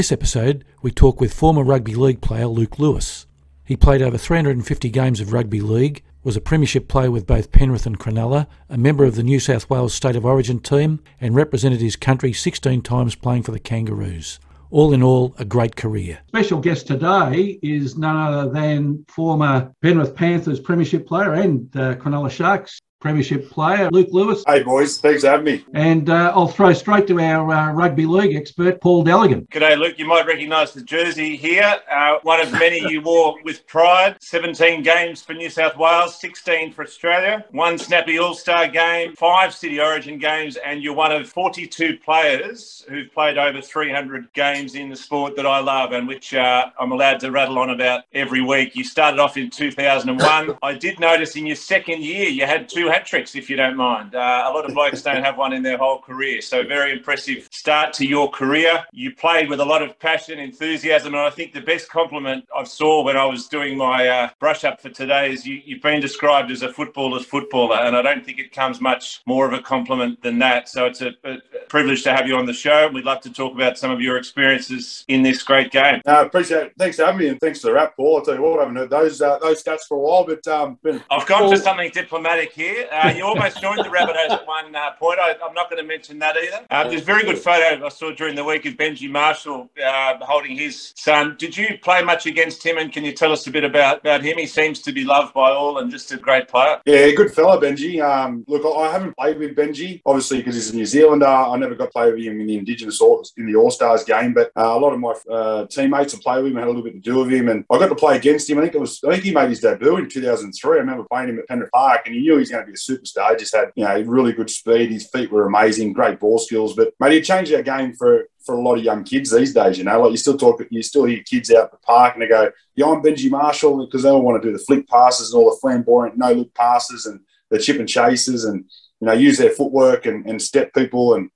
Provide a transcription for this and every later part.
This episode, we talk with former rugby league player Luke Lewis. He played over 350 games of rugby league, was a premiership player with both Penrith and Cronulla, a member of the New South Wales State of Origin team, and represented his country 16 times playing for the Kangaroos. All in all, a great career. Special guest today is none other than former Penrith Panthers premiership player and uh, Cronulla Sharks Premiership player, Luke Lewis. Hey, boys. Thanks for having me. And uh, I'll throw straight to our uh, rugby league expert, Paul Deligan. G'day, Luke. You might recognise the jersey here. Uh, one of many you wore with pride. 17 games for New South Wales, 16 for Australia, one Snappy All Star game, five City Origin games, and you're one of 42 players who've played over 300 games in the sport that I love and which uh, I'm allowed to rattle on about every week. You started off in 2001. I did notice in your second year you had two hat tricks, if you don't mind. Uh, a lot of blokes don't have one in their whole career. So, very impressive start to your career. You played with a lot of passion, enthusiasm, and I think the best compliment I saw when I was doing my uh, brush up for today is you, have been described as a footballer's footballer, and I don't think it comes much more of a compliment than that. So, it's a, a privilege to have you on the show. We'd love to talk about some of your experiences in this great game. I appreciate it. Thanks for having me, and thanks for the rap, Paul. I'll tell you what, I haven't heard those uh, those stats for a while, but um, been, I've gone Paul... for something diplomatic here. Uh, you almost joined the Rabbitohs at one uh, point. I, am not going to mention that either. Uh, there's a very good photo I saw during the week of Benji Marshall uh, holding his son. Did you play much against him? And can you tell us a bit about, about him? He seems to be loved by all and just a great player. Yeah, good fella, Benji. Um, look, I haven't played with Benji, obviously, because he's a New Zealander. I never got to play with him in the Indigenous in the All Stars game, but uh, a lot of my uh, teammates have played with him, had a little bit to do with him, and I got to play against him. I think it was, I think he made his debut in 2003. I remember playing him at Penrith Park, and he knew he was going to be a superstar. He just had, you know, really good speed. His feet were amazing, great ball skills. But mate, he changed our game for for a lot of young kids these days. You know, like you still talk, you still hear kids out the park and they go, "Yeah, I'm Benji Marshall," because they all want to do the flick passes and all the flamboyant no look passes and the chip and chases and you know use their footwork and, and step people and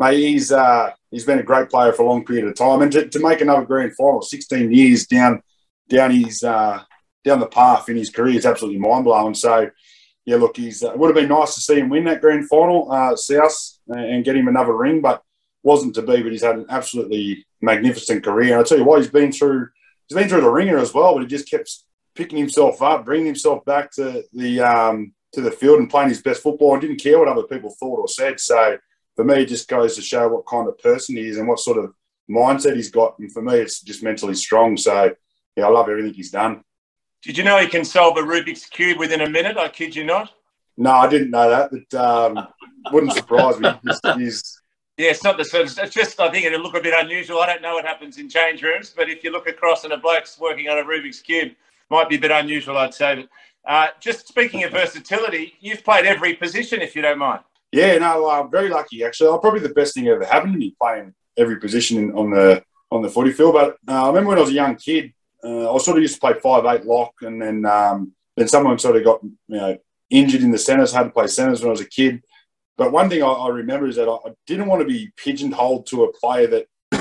mate, he's uh, he's been a great player for a long period of time and to, to make another grand final, 16 years down down his uh, down the path in his career is absolutely mind blowing. So yeah, look, he's uh, it would have been nice to see him win that grand final, uh, South, and get him another ring, but wasn't to be. But he's had an absolutely magnificent career. And I tell you what, he's been through he's been through the ringer as well, but he just kept picking himself up, bringing himself back to the um, to the field and playing his best football, and didn't care what other people thought or said. So for me, it just goes to show what kind of person he is and what sort of mindset he's got. And for me, it's just mentally strong. So yeah, I love everything he's done. Did you know he can solve a Rubik's cube within a minute? I kid you not. No, I didn't know that. But um, wouldn't surprise me. He's, yeah, it's not the sort. It's just I think it'll look a bit unusual. I don't know what happens in change rooms, but if you look across and a bloke's working on a Rubik's cube, might be a bit unusual, I'd say. But uh, just speaking of versatility, you've played every position, if you don't mind. Yeah, no, I'm very lucky actually. I'm probably the best thing ever happened to me playing every position on the on the footy field. But uh, I remember when I was a young kid, uh, I sort of used to play five eight lock, and then um, then someone sort of got you know injured in the centres. Had to play centres when I was a kid. But one thing I, I remember is that I, I, didn't want to be pigeonholed to a player that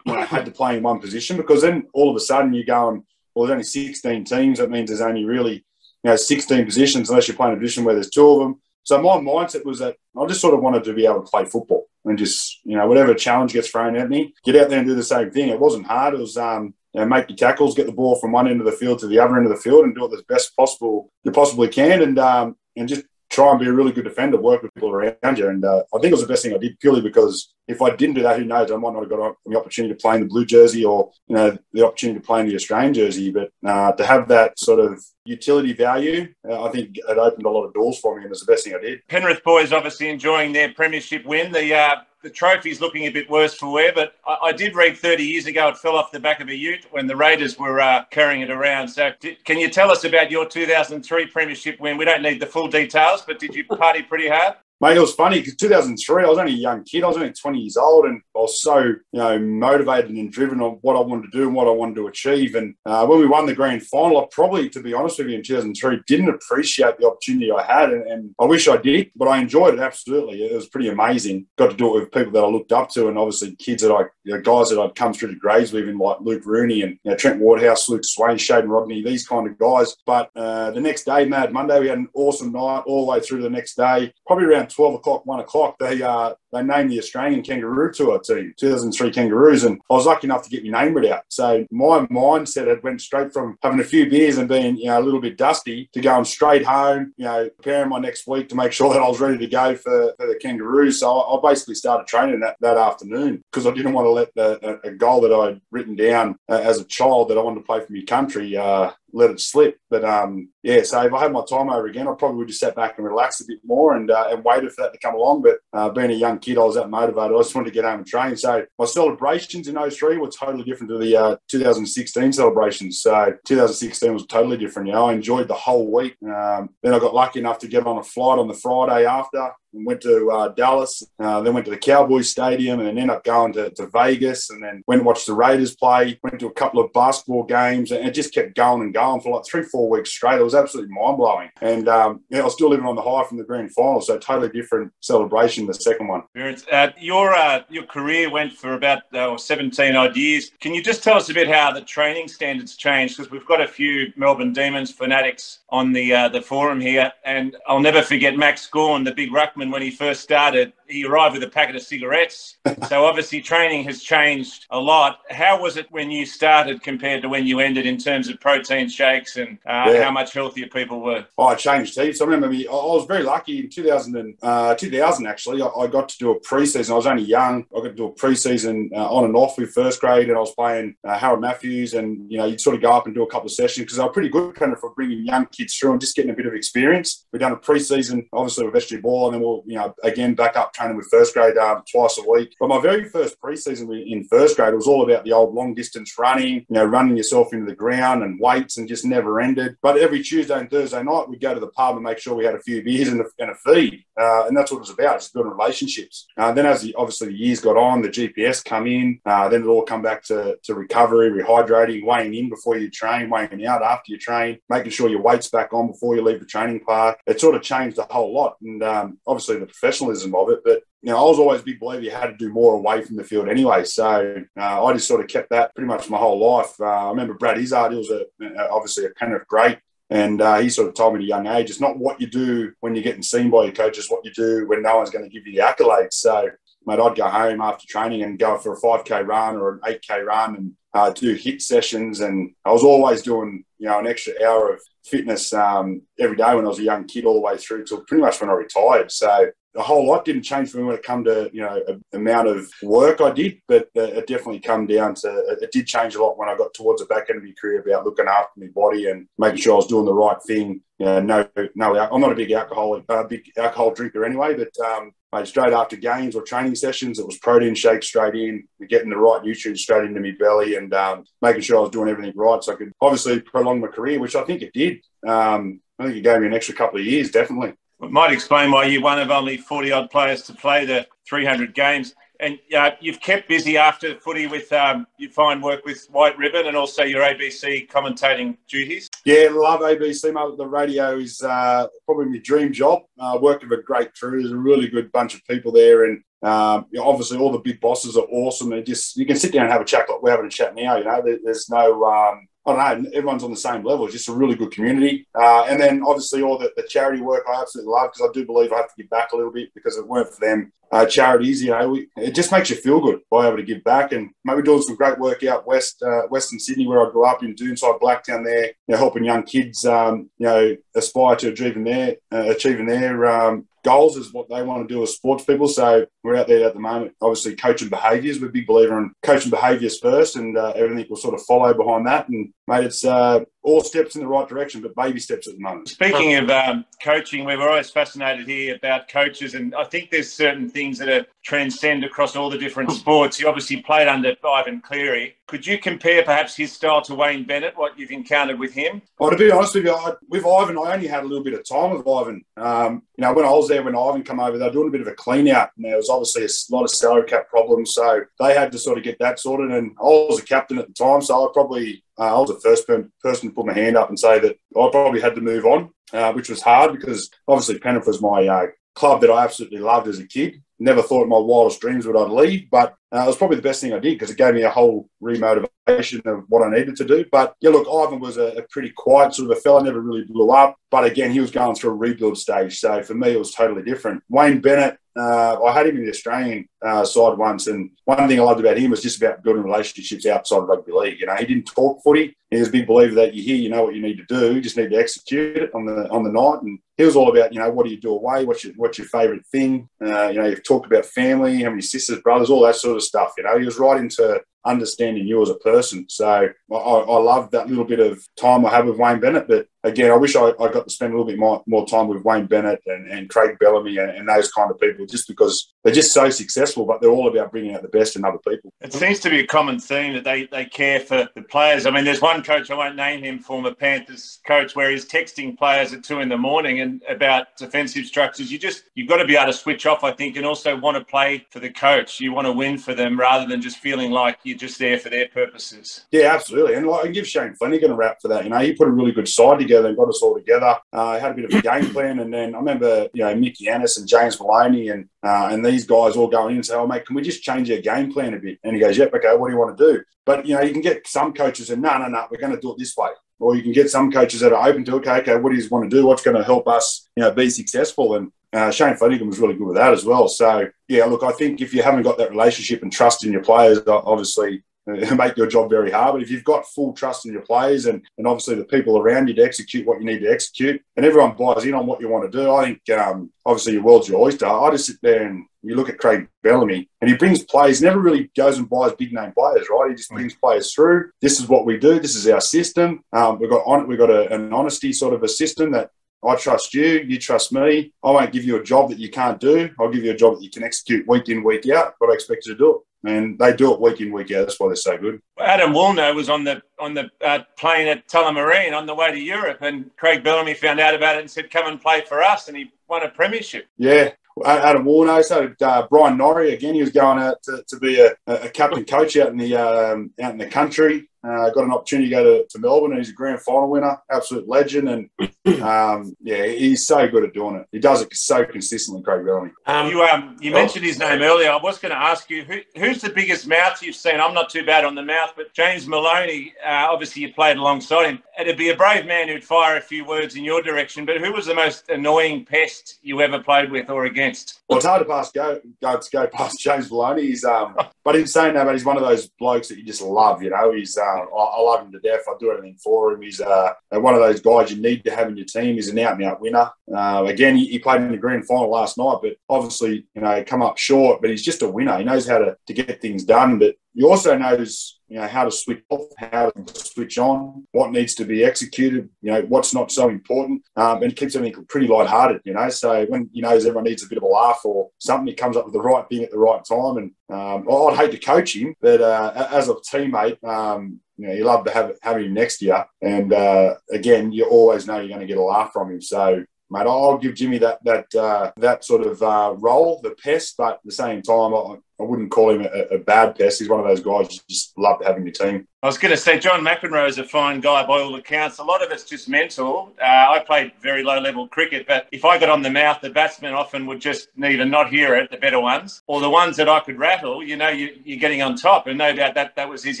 you know, had to play in one position because then all of a sudden you're going, well, there's only 16 teams. That means there's only really you know 16 positions unless you're playing a position where there's two of them. So my mindset was that I just sort of wanted to be able to play football and just you know whatever challenge gets thrown at me, get out there and do the same thing. It wasn't hard. It was um, you know, make your tackles, get the ball from one end of the field to the other end of the field, and do it as best possible you possibly can, and um, and just try and be a really good defender, work with people around you. And uh, I think it was the best thing I did purely because if I didn't do that, who knows? I might not have got the opportunity to play in the blue jersey or you know the opportunity to play in the Australian jersey. But uh, to have that sort of utility value, uh, I think it opened a lot of doors for me, and it's the best thing I did. Penrith boys obviously enjoying their premiership win. The uh, the trophy's looking a bit worse for wear, but I, I, did read 30 years ago it fell off the back of a ute when the Raiders were uh, carrying it around. So, did, can you tell us about your 2003 Premiership win? We don't need the full details, but did you party pretty hard? Mate, it was funny because 2003, I was only a young kid. I was only 20 years old, and I was so you know motivated and driven on what I wanted to do and what I wanted to achieve. And uh, when we won the grand final, I probably, to be honest with you, in 2003, didn't appreciate the opportunity I had, and, and I wish I did, but I enjoyed it absolutely. It was pretty amazing. Got to do it with people that I looked up to, and obviously kids that I, you know, guys that I'd come through the grades with, in like Luke Rooney and you know, Trent Waterhouse, Luke Swain, Shane Rodney, these kind of guys. But uh, the next day, Mad Monday, we had an awesome night all the way through the next day. Probably around 12 o'clock, 1 o'clock, they uh, they named the Australian Kangaroo Tour team, 2003 Kangaroos, and I was lucky enough to get my name read out. So my mindset had went straight from having a few beers and being you know a little bit dusty to going straight home, you know, preparing my next week to make sure that I was ready to go for, for the Kangaroos. So I, I basically started training that, that afternoon because I didn't want to let the, a, a goal that I'd written down uh, as a child that I wanted to play for my country uh, let it slip. But um, yeah, so if I had my time over again, I probably would just sat back and relax a bit more and uh, and waited for that to come along. But uh, being a young kid, I was that motivated. I just wanted to get home and train. So my celebrations in 03 were totally different to the uh, 2016 celebrations. So 2016 was totally different. You know, I enjoyed the whole week. Um, then I got lucky enough to get on a flight on the Friday after went to uh, Dallas, uh, then went to the Cowboys Stadium, and then ended up going to, to Vegas, and then went and watched the Raiders play. Went to a couple of basketball games, and it just kept going and going for like three, four weeks straight. It was absolutely mind blowing, and um, yeah, I was still living on the high from the grand final, so totally different celebration. The second one. Uh, your uh, your career went for about uh, 17 odd years. Can you just tell us a bit how the training standards changed? Because we've got a few Melbourne Demons fanatics on the uh, the forum here, and I'll never forget Max Gawn, the big ruckman when he first started, he arrived with a packet of cigarettes. so obviously training has changed a lot. How was it when you started compared to when you ended in terms of protein shakes and uh, yeah. how much healthier people were? Oh, I changed heaps. I remember me, I was very lucky in 2000, and, uh, 2000 actually. I, I, got to do a preseason. I was only young. I got to do a preseason uh, on and off with first grade, and I was playing uh, Harold Matthews. And you know, you'd sort of go up and do a couple of sessions because they were pretty good kind of for bringing young kids through and just getting a bit of experience. We've done a preseason, obviously with SG Ball, and then you know again back up training with first grade um, twice a week. But my very first preseason in first grade was all about the old long distance running, you know, running yourself into the ground and weights and just never ended. But every Tuesday and Thursday night, we'd go to the pub and make sure we had a few beers and a, and a feed. Uh, and that's what it was about, just building relationships. Uh, then as the, obviously the years got on, the GPS come in, uh, then it all come back to, to recovery, rehydrating, weighing in before you train, weighing out after you train, making sure your weight's back on before you leave the training park. It sort of changed a whole lot. And um, obviously the professionalism of it, but you know, I was always a big believer you had to do more away from the field anyway. So uh, I just sort of kept that pretty much my whole life. Uh, I remember Brad Izzard, he was a, obviously a kind of great. And uh, he sort of told me at a young age, it's not what you do when you're getting seen by your coach, it's what you do when no one's going to give you the accolades. So, mate, I'd go home after training and go for a 5K run or an 8K run and uh, do hit sessions. And I was always doing, you know, an extra hour of fitness um, every day when I was a young kid all the way through till pretty much when I retired. So a whole lot didn't change for me when it come to you know the amount of work I did, but uh, it definitely come down to it did change a lot when I got towards the back end of my career about looking after my body and making sure I was doing the right thing. You know, no, no, I'm not a big alcoholic, uh, big alcohol drinker anyway, but um, mate, straight after games or training sessions, it was protein shakes straight in, getting the right nutrients straight into my belly, and um, making sure I was doing everything right so I could obviously prolong my career, which I think it did. Um, I think it gave me an extra couple of years, definitely. It might explain why you're one of only 40 odd players to play the 300 games. And uh, you've kept busy after footy with um, you find work with White Ribbon and also your ABC commentating duties. Yeah, love ABC. The radio is uh, probably my dream job. Uh, working with a great crew. There's a really good bunch of people there, and um, obviously all the big bosses are awesome. They just you can sit down and have a chat like we're having a chat now. You know, there, there's no um, I don't know, everyone's on the same level. It's just a really good community. Uh, and then obviously all the, the, charity work I absolutely love because I do believe I have to give back a little bit because it weren't for them, uh, charities, you know, we, it just makes you feel good by able to give back. And maybe doing some great work out west, uh, Western Sydney, where I grew up in Doonside, Blacktown there, you know, helping young kids, um, you know, aspire to achieving their, uh, achieving their um, goals is what they want to do as sports people. So we're out there at the moment, obviously coaching behaviours. We're a big believer in coaching behaviours first, and uh, everything will sort of follow behind that. And mate, it's uh, all steps in the right direction, but baby steps at the moment. Speaking of um, coaching, we were always fascinated here about coaches, and I think there's certain things that are transcend across all the different sports. You obviously played under Ivan Cleary. Could you compare perhaps his style to Wayne Bennett, what you've encountered with him? Well, to be honest with you, I, with Ivan, I only had a little bit of time with Ivan. Um, you know, when I was there, when Ivan came over, they were doing a bit of a clean out, and there was obviously a lot of salary cap problems, so they had to sort of get that sorted. And I was a captain at the time, so I probably uh, I was the first person to put my hand up and say that I probably had to move on, uh, which was hard because obviously Penrith was my uh, club that I absolutely loved as a kid. Never thought in my wildest dreams would I leave, but uh, it was probably the best thing I did because it gave me a whole remotivation of what I needed to do. But yeah, look, Ivan was a, a pretty quiet sort of a fella, never really blew up. But again, he was going through a rebuild stage. So for me, it was totally different. Wayne Bennett, uh, I had him in the Australian uh, side once, and one thing I loved about him was just about building relationships outside of rugby league. You know, he didn't talk footy. He was a big believer that you hear, you know what you need to do. You just need to execute it on the on the night. And he was all about, you know, what do you do away? What's your what's your favourite thing? Uh, you know, you've talked about family, how many sisters, brothers, all that sort of stuff. You know, he was right into understanding you as a person. So I, I love that little bit of time I have with Wayne Bennett. But again, I wish I, I got to spend a little bit more, more time with Wayne Bennett and, and Craig Bellamy and, and, those kind of people, just because they're just so successful, but they're all about bringing out the best in other people. It seems to be a common theme that they, they care for the players. I mean, there's one coach, I won't name him, former Panthers coach, where he's texting players at two in the morning and about defensive structures. You just, you've got to be able to switch off, I think, and also want to play for the coach. You want to win for them rather than just feeling like you're just there for their purposes. Yeah, absolutely. And like, I give Shane Flanagan a rap for that. You know, he put a really good side together and got us all together. Uh, had a bit of a game plan. And then I remember, you know, Mickey Ennis and James Maloney and uh, and these guys all going in and say, oh, mate, can we just change our game plan a bit? And he goes, yep, okay, what do you want to do? But, you know, you can get some coaches and no, no, no, we're going to do it this way. Or you can get some coaches that are open to, okay, okay, what do you want to do? What's going to help us, you know, be successful? And uh, Shane Flanagan was really good with that as well. So, yeah, look, I think if you haven't got that relationship and trust in your players, obviously make your job very hard. But if you've got full trust in your players and, and obviously the people around you to execute what you need to execute, and everyone buys in on what you want to do, I think um, obviously your world's your oyster. I just sit there and you look at Craig Bellamy and he brings players, never really goes and buys big name players, right? He just brings players through. This is what we do. This is our system. Um, we've got on, we've got a, an honesty sort of a system that I trust you, you trust me. I won't give you a job that you can't do. I'll give you a job that you can execute week in, week out, but I expect you to do it and they do it week in week out. That's why they're so good. Adam Woolnough was on the on the uh, plane at Tullamarine on the way to Europe, and Craig Bellamy found out about it and said, "Come and play for us," and he won a premiership. Yeah, Adam Woolnough. So uh, Brian Norrie again. He was going out to, to be a, a, captain coach out in the um, out in the country. Uh, got an opportunity to go to, to Melbourne, and he's a grand final winner, absolute legend, and um, yeah, he's so good at doing it. He does it so consistently, Craig Bellamy. Um, you um, you mentioned his name earlier. I was going to ask you who, who's the biggest mouth you've seen. I'm not too bad on the mouth, but James Maloney. Uh, obviously, you played alongside him. It'd be a brave man who'd fire a few words in your direction. But who was the most annoying pest you ever played with or against? Well, it's hard to pass go go to go past James Maloney. He's um, but in saying that, but he's one of those blokes that you just love. You know, he's uh, I, I, love him to death. I do anything for him. He's uh, one of those guys you need to have in your team. He's an out and out winner. Uh, again, he, he, played in the grand final last night, but obviously, you know, come up short. But he's just a winner. He knows how to, to get things done. But he also knows, you know, how to switch off, how to switch on, what needs to be executed, you know, what's not so important. Um, and keeps everything pretty light-hearted, you know. So when he knows everyone needs a bit of a laugh or something, he comes up with the right thing at the right time. And um, I'd hate to coach him, but uh, as a teammate, um, you know, you love to have have him next year. And uh, again, you always know you're going to get a laugh from him. So mate. I'll give Jimmy that that uh, that sort of uh, role, the pest, but at the same time, I, I wouldn't call him a, a, bad pest. He's one of those guys you just love to have in your team. I was going to say John McEnroe is a fine guy by all accounts. A lot of it's just mental. Uh, I played very low level cricket, but if I got on the mouth, the batsmen often would just either not hear it, the better ones, or the ones that I could rattle. You know, you, are getting on top, and no doubt that that was his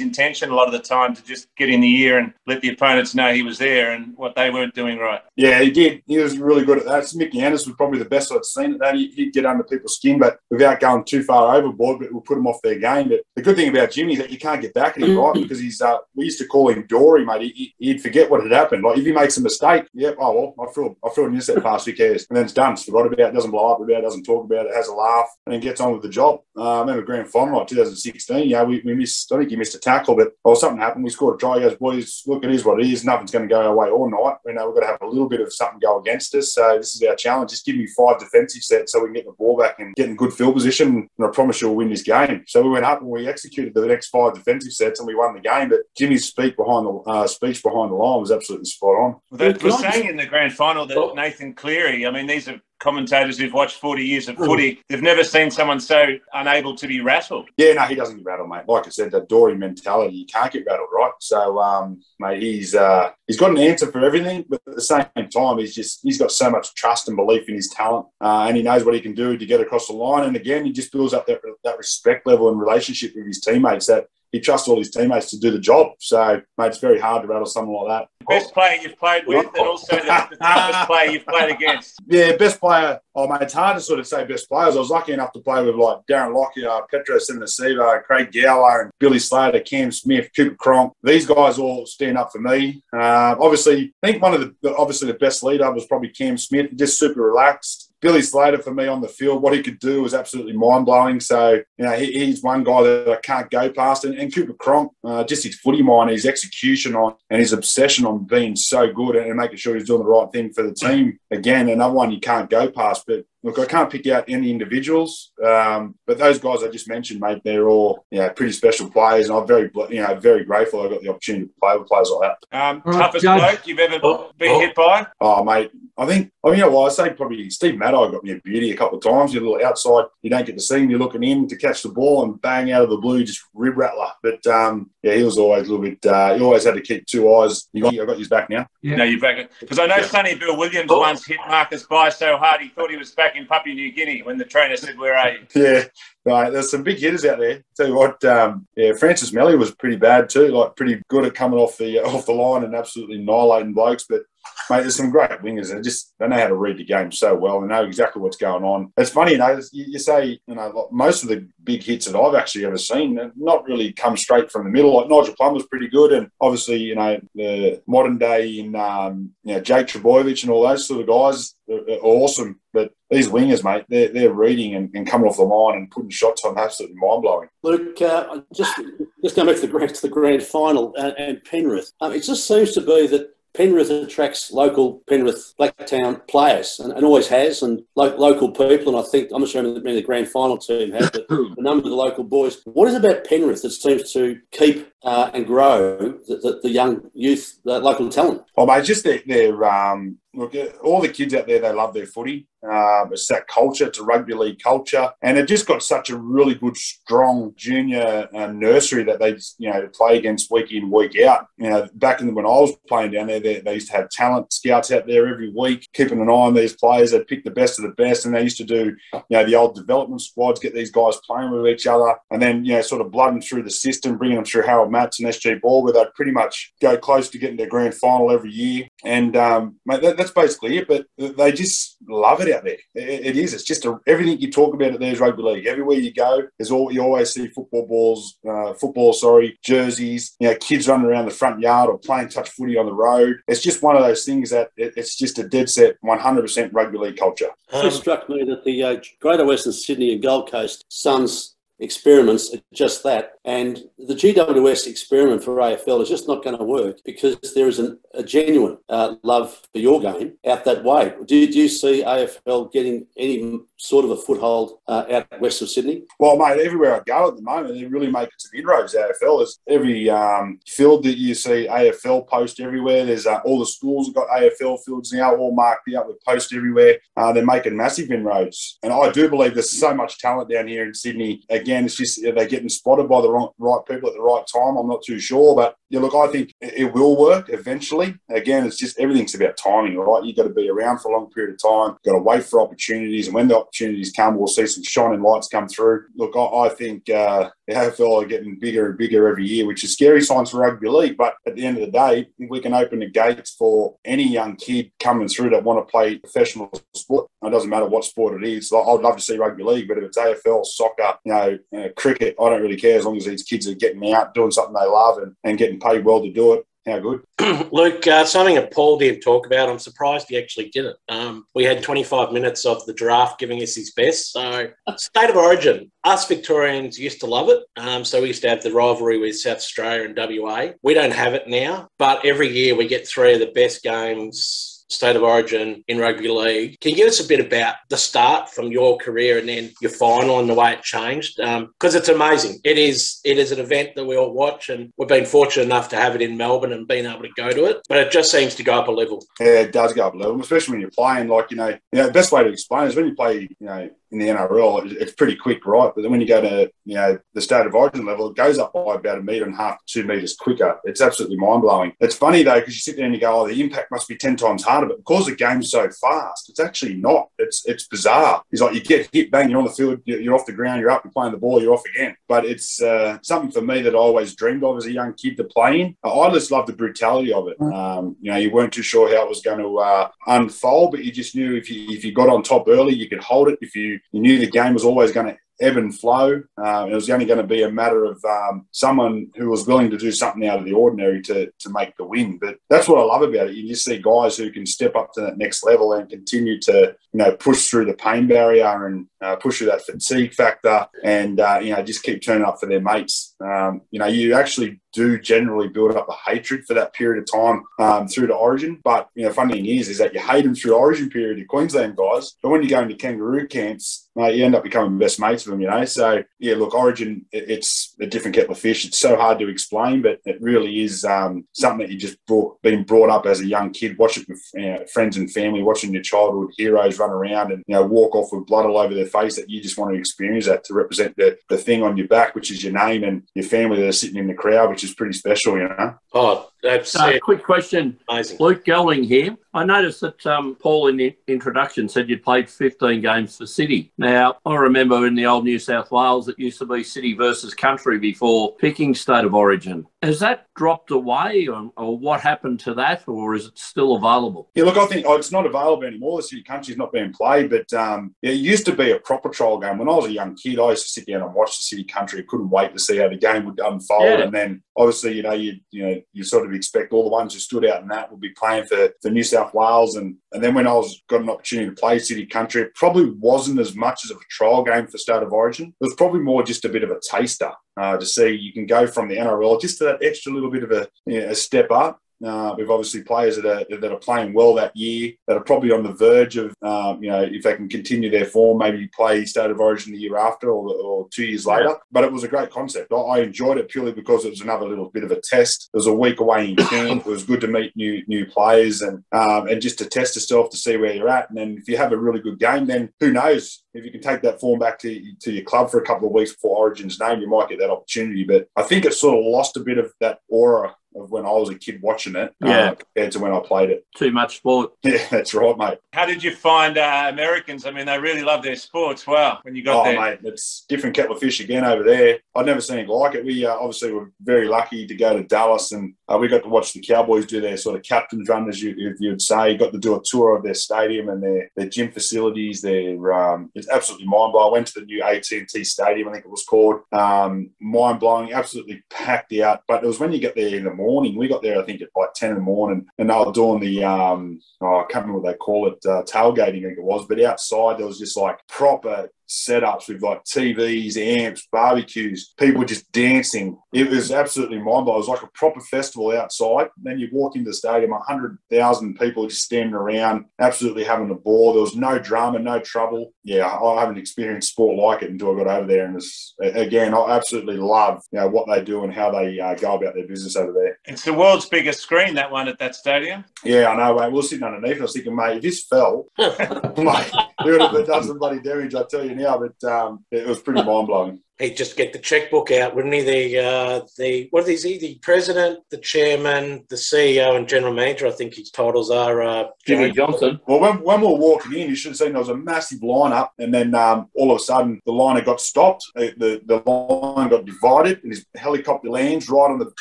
intention a lot of the time to just get in the ear and let the opponents know he was there and what they weren't doing right. Yeah, he did. He was really good at that. Mickey Ennis was probably the best I'd seen at that. He'd get under people's skin, but without going too far overboard, but we'll put them off their game. But the good thing about Jimmy is that you can't get back at him, right? Because he's uh, we used to call him Dory, mate. He, would forget what had happened. Like if he makes a mistake, yep, oh well, I feel I feel an intercept pass, who cares? And then it's done. It's forgot about it, doesn't blow up about it, doesn't talk about it, has a laugh, and then gets on with the job. Uh, I remember grand final like 2016. Yeah, we, we missed. I think he missed a tackle, but well, something happened. We scored a try. He goes, boys, look, it is what it is. Nothing's going to go our way all night. We know we've got to have a little bit of something go against us. So this is our challenge. Just give me five defensive sets so we can get the ball back and get in good field position. And I promise you, we'll win this game. So we went up and we executed the next five defensive sets and we won the game. But Jimmy's speak behind the uh, speech behind the line was absolutely spot on. Well, they were saying in the grand final that Nathan Cleary, I mean, these are commentators who've watched 40 years of footy, they've never seen someone so unable to be rattled. Yeah, no, he doesn't get rattled, mate. Like I said, the Dory mentality, you can't get rattled, right? So, um, mate, he's uh, he's got an answer for everything, but at the same time, he's just he's got so much trust and belief in his talent, uh, and he knows what he can do to get across the line. And again, he just builds up that, that respect level and relationship with his teammates that he trusts all his teammates to do the job. So, mate, it's very hard to rattle someone like that. Best player you've played with, and also the, the toughest player you've played against. Yeah, best player. Oh, mate, it's hard to sort of say best players. I was lucky enough to play with like Darren Lockyer, Petro Civoniceva, Craig Gower, and Billy Slater, Cam Smith, Cooper Cronk. These guys all stand up for me. Uh, obviously, I think one of the obviously the best leader was probably Cam Smith, just super relaxed. Billy Slater for me on the field, what he could do was absolutely mind blowing. So, you know, he, he's one guy that I can't go past. And, and Cooper Cronk, uh, just his footy mind, his execution on, and his obsession on being so good and making sure he's doing the right thing for the team. Again, another one you can't go past. But look, I can't pick out any individuals, um, but those guys I just mentioned, mate, they're all you know, pretty special players, and I'm very you know very grateful I got the opportunity to play with players like that. Um, toughest right, bloke you've ever oh, been oh. hit by? Oh, mate, I think, I mean, you know, well, I say probably Steve Matai got me a beauty a couple of times. You're a little outside, you don't get to see him. You're looking in to catch the ball and bang out of the blue, just rib rattler. But um, yeah, he was always a little bit, uh, he always had to keep two eyes. You got, I got his back now. Yeah. No, you're back. Because I know yeah. Sonny Bill Williams oh. once hit Marcus Bai so hard he thought he was back in Papua New Guinea when the trainer said, Where are you? Yeah. Right, there's some big hitters out there. Tell you what, um, yeah, Francis Meli was pretty bad too. Like pretty good at coming off the off the line and absolutely annihilating blokes. But mate, there's some great wingers and just they know how to read the game so well. They know exactly what's going on. It's funny, you know, you, say, you know, most of the big hits that I've actually ever seen not really come straight from the middle. Like Nigel Plum was pretty good, and obviously, you know, the modern day in um, you know Jake Trbojevic and all those sort of guys are, awesome. But these wingers, mate, they're, they're reading and, and, coming off the line and putting shots on absolutely mind blowing. Luke, uh, just just going back to the grand, to the grand final and, and Penrith, um, it just seems to be that Penrith attracts local Penrith Blacktown players and, and always has, and lo- local people. And I think I'm not sure how many the grand final team have, but a number of the local boys. What is it about Penrith that seems to keep uh, and grow the, the, the young youth, the local talent? Oh, mate, just their, their um, look, all the kids out there, they love their footy. Um, it's that culture, it's a rugby league culture, and it just got such a really good, strong junior uh, nursery that they, you know, play against week in, week out. You know, back in the, when I was playing down there, they, they, used to have talent scouts out there every week, keeping an eye on these players. They'd pick the best of the best, and they used to do, you know, the old development squads, get these guys playing with each other, and then, you know, sort of blood them through the system, bringing them through Harold Matts and SG Ball, where they'd pretty much go close to getting their grand final every year. And, um, mate, that, that's basically it. But they just love it out there. It, it is. It's just a, everything you talk about. It there's rugby league. Everywhere you go, there's all you always see football balls, uh, football, sorry, jerseys. You know, kids running around the front yard or playing touch footy on the road. It's just one of those things that it, it's just a dead set, 100% rugby league culture. it struck me that the uh, Greater Western Sydney and Gold Coast Suns experiments are just that. And the GWS experiment for AFL is just not going to work because there is an, a genuine uh, love for your game out that way. Do, do you see AFL getting any sort of a foothold uh, out west of Sydney? Well, mate, everywhere I go at the moment, they're really making some inroads. AFL is every um, field that you see AFL post everywhere. There's uh, all the schools have got AFL fields now, all marked out with post everywhere. Uh, they're making massive inroads, and I do believe there's so much talent down here in Sydney. Again, it's just they're getting spotted by the right, people at the right time. I'm not too sure, but yeah, look, I think it will work eventually. Again, it's just everything's about timing, right? You've got to be around for a long period of time. Got to wait for opportunities, and when the opportunities come, we'll see some shining lights come through. Look, I, I think uh, the AFL are getting bigger and bigger every year, which is scary signs for rugby league. But at the end of the day, we can open the gates for any young kid coming through that want to play professional sport, it doesn't matter what sport it is. I'd love to see rugby league, but if it's AFL, soccer, you know, uh, cricket, I don't really care as long as these kids are getting out, doing something they love, and, and getting paid well to do it. How good? Luke, uh, something that Paul didn't talk about, I'm surprised he actually did it. Um, we had 25 minutes of the draft giving us his best. So, state of origin, us Victorians used to love it. Um, so, we used to have the rivalry with South Australia and WA. We don't have it now, but every year we get three of the best games state of origin in rugby league. Can you give us a bit about the start from your career and then your final and the way it changed? Because um, it's amazing. It is it is an event that we all watch, and we've been fortunate enough to have it in Melbourne and being able to go to it. But it just seems to go up a level. Yeah, it does go up a level, especially when you're playing. Like you know, you know, the best way to explain is when you play, you know, in the NRL, it's pretty quick, right? But then when you go to you know the state of origin level, it goes up by about a metre and a half two metres quicker. It's absolutely mind blowing. It's funny though because you sit there and you go, "Oh, the impact must be ten times harder," but because the game's so fast, it's actually not. It's it's bizarre. It's like you get hit, bang, you're on the field, you're off the ground, you're up, you're playing the ball, you're off again. But it's uh, something for me that I always dreamed of as a young kid to play in. I just love the brutality of it. Mm. Um, you know, you weren't too sure how it was going to uh, unfold, but you just knew if you if you got on top early, you could hold it. If you you knew the game was always going to ebb and flow. Um, it was only going to be a matter of um, someone who was willing to do something out of the ordinary to, to make the win. But that's what I love about it. You just see guys who can step up to that next level and continue to, you know, push through the pain barrier and uh, push through that fatigue factor and, uh, you know, just keep turning up for their mates. Um, you know, you actually do generally build up a hatred for that period of time um, through to Origin. But you know, funny thing is, is that you hate them through the Origin period, of Queensland guys. But when you go into kangaroo camps, mate, you end up becoming best mates with them. You know, so yeah, look, Origin, it, it's a different kettle of fish. It's so hard to explain, but it really is um, something that you just brought, been brought up as a young kid, watching you know, friends and family, watching your childhood heroes run around and you know walk off with blood all over their face. That you just want to experience that to represent the, the thing on your back, which is your name and your family that are sitting in the crowd, which is pretty special, you know. Oh, that's uh, quick question. Amazing. Luke Gelling here. I noticed that um, Paul in the introduction said you played 15 games for City. Now, I remember in the old New South Wales, it used to be City versus country before picking state of origin. Has that dropped away, or, or what happened to that, or is it still available? Yeah, look, I think oh, it's not available anymore. The City country's not being played, but um, it used to be a proper trial game. When I was a young kid, I used to sit down and watch the City country. I couldn't wait to see how the game would unfold, yeah. and then obviously, you know, you you know, you sort of expect all the ones who stood out in that would be playing for, for New South Wales. And, and then when I was got an opportunity to play City Country, it probably wasn't as much as a trial game for State of Origin. It was probably more just a bit of a taster uh, to see you can go from the NRL just to that extra little bit of a, you know, a step up. Uh, we've obviously players that are that are playing well that year that are probably on the verge of um, you know if they can continue their form, maybe play state of origin the year after or, or two years later. But it was a great concept. I, I, enjoyed it purely because it was another little bit of a test. It was a week away in camp. it was good to meet new new players and um, and just to test yourself to see where you're at. And then if you have a really good game, then who knows if you can take that form back to, to your club for a couple of weeks before Origin's name, you might get that opportunity. But I think it sort of lost a bit of that aura of when I was a kid watching it uh, yeah. Uh, compared to when I played it. Too much sport. Yeah, that's right, mate. How did you find uh, Americans? I mean, they really love their sports. Wow, when you got oh, there. mate, it's different kettle of fish again over there. I'd never seen it like it. We uh, obviously were very lucky to go to Dallas and uh, we got to watch the Cowboys do their sort of captain's run, as you, you'd say. Got to do a tour of their stadium and their, their gym facilities. Their um, It's absolutely mind-blowing. I went to the new AT&T Stadium, I think it was called. Um, mind-blowing, absolutely packed out. But it was when you get there in the morning. We got there, I think, at like 10 in the morning, and they were doing the, um, oh, I can't remember what they call it, uh, tailgating, I think it was. But outside, there was just like proper setups with like TVs, amps, barbecues, people just dancing. It was absolutely mind blowing. It was like a proper festival outside. Then you walk into the stadium, 100,000 people just standing around, absolutely having a ball. There was no drama, no trouble. Yeah, I haven't experienced sport like it until I got over there. And it's, again, I absolutely love you know, what they do and how they uh, go about their business over there. It's the world's biggest screen, that one at that stadium. Yeah, I know, mate. We are sitting underneath. I was thinking, mate, if this fell, mate, it would have done some bloody damage, I tell you now. Yeah, but um, it was pretty mind blowing he'd just get the checkbook out, wouldn't he? The uh, the what is he? The president, the chairman, the CEO, and general manager. I think his titles are uh, Jimmy Johnson. Well, when, when we were walking in, you should have seen there was a massive lineup, and then um, all of a sudden the liner got stopped. The, the, the line got divided, and his helicopter lands right on the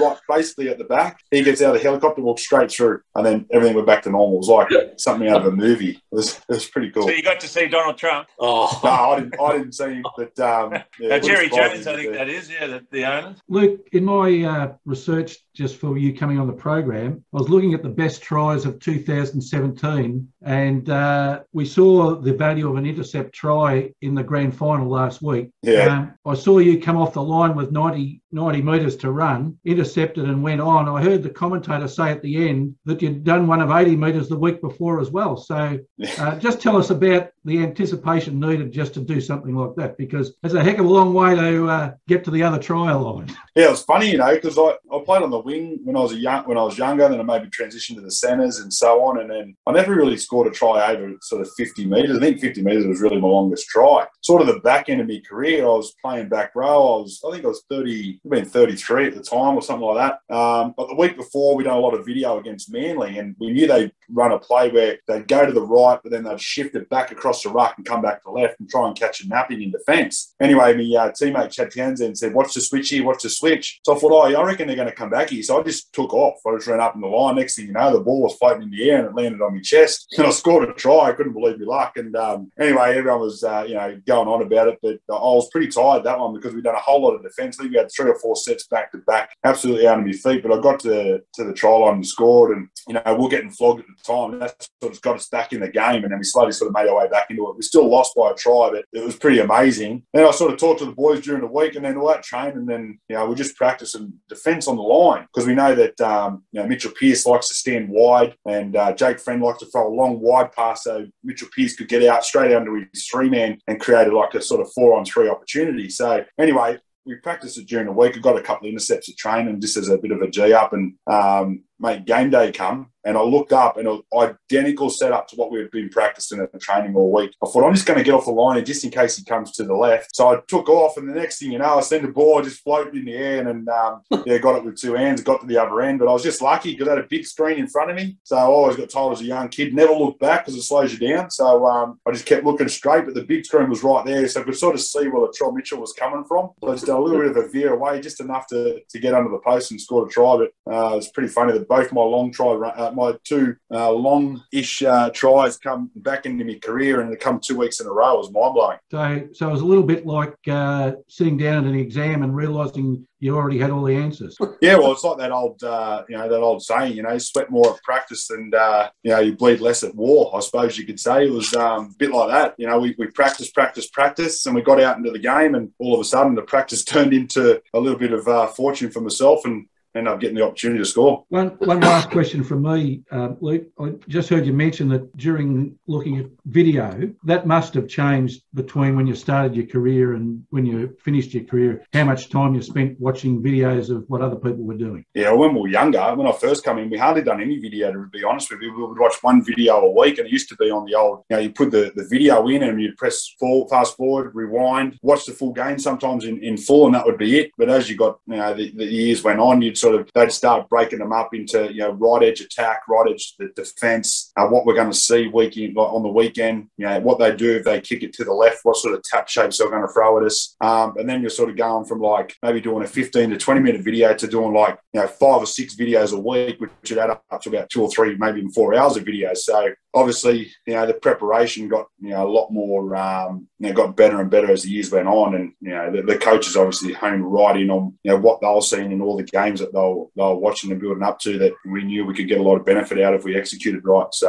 right, basically at the back. He gets out of the helicopter, walks straight through, and then everything went back to normal. It was like something out of a movie. It was, it was pretty cool. So you got to see Donald Trump. Oh no, I didn't. I didn't see him, but um, yeah, Jerry Jones, I think that is, yeah, the, the owners. Luke, in my uh, research just for you coming on the program, I was looking at the best tries of 2017, and uh, we saw the value of an intercept try in the grand final last week. Yeah. Um, I saw you come off the line with 90 90 metres to run, intercepted and went on. I heard the commentator say at the end that you'd done one of 80 metres the week before as well. So uh, just tell us about the anticipation needed just to do something like that because it's a heck of a long way to uh, get to the other trial line. Yeah, it's funny, you know, because I, I played on the wing when I was a young when I was younger, then I maybe transitioned to the centres and so on, and then I never really scored a try over sort of 50 metres. I think 50 metres was really my longest try. Sort of the back end of my career, I was playing back row. I was I think I was 30, been 33 at the time or something like that. Um, but the week before, we done a lot of video against Manly, and we knew they'd run a play where they'd go to the right, but then they'd shift it back across the ruck and come back to the left and try and catch a napping in defence. Anyway, my uh, teammate Chad Townsend said, "Watch the switch here, watch the switch." So I thought, "Oh, I reckon they're going to come back here." So I just took off. I just ran up in the line. Next thing you know, the ball was floating in the air and it landed on my chest. And I scored a try. I couldn't believe my luck. And um, anyway, everyone was uh, you know going on about it, but I was pretty tired that one because we'd done a whole lot of defence. I think we had three or four sets back to back, absolutely out of my feet. But I got to to the try line and scored, and you know we're getting flogged at the time. And that's sort of got us back in the game, and then we slowly sort of made our way back into it. We still lost by a try, but it was pretty amazing. Then I sort of talked to the boys during the week, and then all that train, and then you know we just practicing defence on the line because we know that um, you know Mitchell Pearce likes to stand wide, and uh, Jake Friend likes to throw a long wide pass so Mitchell Pearce could get out straight into his three man and created like a sort of four on three opportunity. So anyway, we practiced it during the week. I got a couple of intercepts at training just as a bit of a G up, and um, mate, game day come, and I looked up and it was identical setup to what we had been practicing at the training all week. I thought I'm just going to get off the line just in case he comes to the left. So I took off, and the next thing you know, I sent the ball just floating in the air, and then um, yeah, got it with two hands, got to the other end. But I was just lucky because I had a big screen in front of me. So I always got told as a young kid, never look back because it slows you down. So um, I just kept looking straight, but the big screen was right there, so I could sort of see where the Latrell Mitchell was coming from. So I just did a little bit of a veer away, just enough to, to get under the post and score a try. But uh, was pretty funny that both my long try, uh, my two uh, long-ish uh, tries come back into my career, and to come two weeks in a row was mind blowing. So, so it was a little bit like uh, sitting down at an exam and realising you already had all the answers. yeah, well, it's like that old, uh, you know, that old saying, you know, sweat more at practice and, uh, you know, you bleed less at war, I suppose you could say. It was um, a bit like that. You know, we, we practiced, practiced, practice, and we got out into the game, and all of a sudden the practice turned into a little bit of uh, fortune for myself. And end up getting the opportunity to score. One, one last question from me, uh, Luke. I just heard you mention that during looking at video, that must have changed between when you started your career and when you finished your career. How much time you spent watching videos of what other people were doing? Yeah, when we were younger, when I first came in, we hardly done any video. To be honest with you, we would watch one video a week, and it used to be on the old. You know, you put the, the video in, and you'd press forward, fast forward, rewind, watch the full game sometimes in, in full, and that would be it. But as you got, you know, the, the years went on, you'd sort of they'd start breaking them up into you know right edge attack, right edge the defence, uh, what we're going to see week in, on the weekend, you know what they do if they kick it to the left, what sort of tap shapes they're going to throw at us, um, and then you're sort of going from like maybe doing a 15 to 20 minute video to doing like you know five or six videos a week, which would add up to about two or three, maybe even four hours of videos. So obviously, you know, the preparation got, you know, a lot more, um, you know, got better and better as the years went on. And, you know, the, the coaches obviously honed right in on, you know, what they were seeing in all the games that they were, they were watching and building up to that we knew we could get a lot of benefit out if we executed right. So,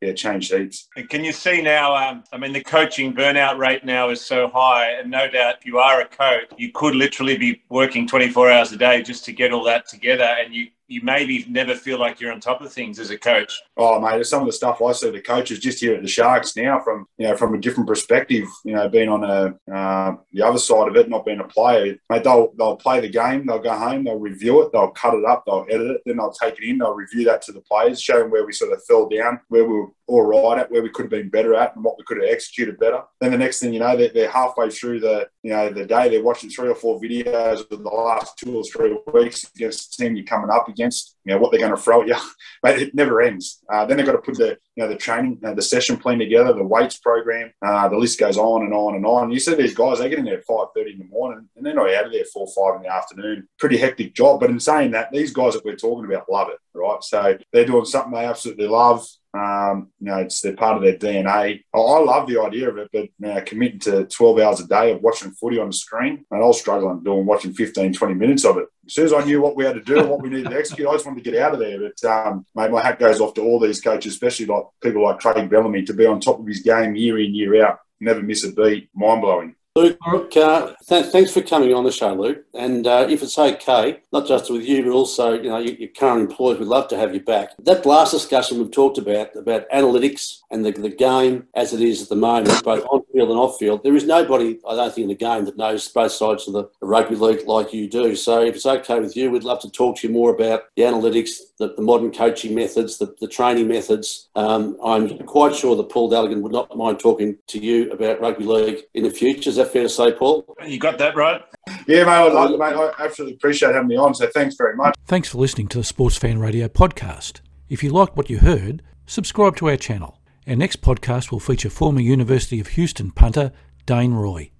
yeah, change heaps. Can you see now? Um, I mean, the coaching burnout rate now is so high, and no doubt, if you are a coach, you could literally be working 24 hours a day just to get all that together, and you you maybe never feel like you're on top of things as a coach. Oh, mate, some of the stuff I see the coaches just here at the Sharks now from you know from a different perspective. You know, being on a uh, the other side of it, not being a player. Mate, they'll they'll play the game, they'll go home, they'll review it, they'll cut it up, they'll edit it, then they'll take it in, they'll review that to the players, show them where we sort of fell down, where we were all right at, where we could have been better at, and what we could have executed better. Then the next thing you know, they're, they're halfway through the you know the day, they're watching three or four videos of the last two or three weeks against the team you're coming up against you know what they're going to throw at you. But it never ends. Uh, then they've got to put the you know the training, uh, the session plan together, the weights program. Uh, the list goes on and on and on. You see these guys, they get in there at five thirty in the morning, and they're not out of there four five in the afternoon. Pretty hectic job. But in saying that, these guys that we're talking about love it, right? So they're doing something they absolutely love. Um, you know, it's they're part of their DNA. I, love the idea of it, but you committing to 12 hours a day of watching footy on the screen, and I was struggling doing watching 15, 20 minutes of it. As soon as I knew what we had to do and what we needed to execute, I just wanted to get out of there. But um, mate, my hat goes off to all these coaches, especially like people like Craig Bellamy, to be on top of his game year in, year out, never miss a beat, mind blowing. Luke, uh, th- thanks for coming on the show, Luke. And uh, if it's okay, not just with you, but also you know your, your, current employees, we'd love to have you back. That last discussion we've talked about about analytics and the, the game as it is at the moment, both on field and off field. There is nobody, I don't think, in the game that knows both sides of the rugby league like you do. So if it's okay with you, we'd love to talk to you more about the analytics, the, the modern coaching methods, the, the training methods. Um, I'm quite sure that Paul Daligan would not mind talking to you about rugby league in the future. Is that fair to say, Paul? You got that right. Yeah, mate, I, like, mate, I absolutely appreciate having me on. So thanks very much. Thanks for listening to the Sports Fan Radio podcast. If you liked what you heard, subscribe to our channel. Our next podcast will feature former University of Houston punter Dane Roy.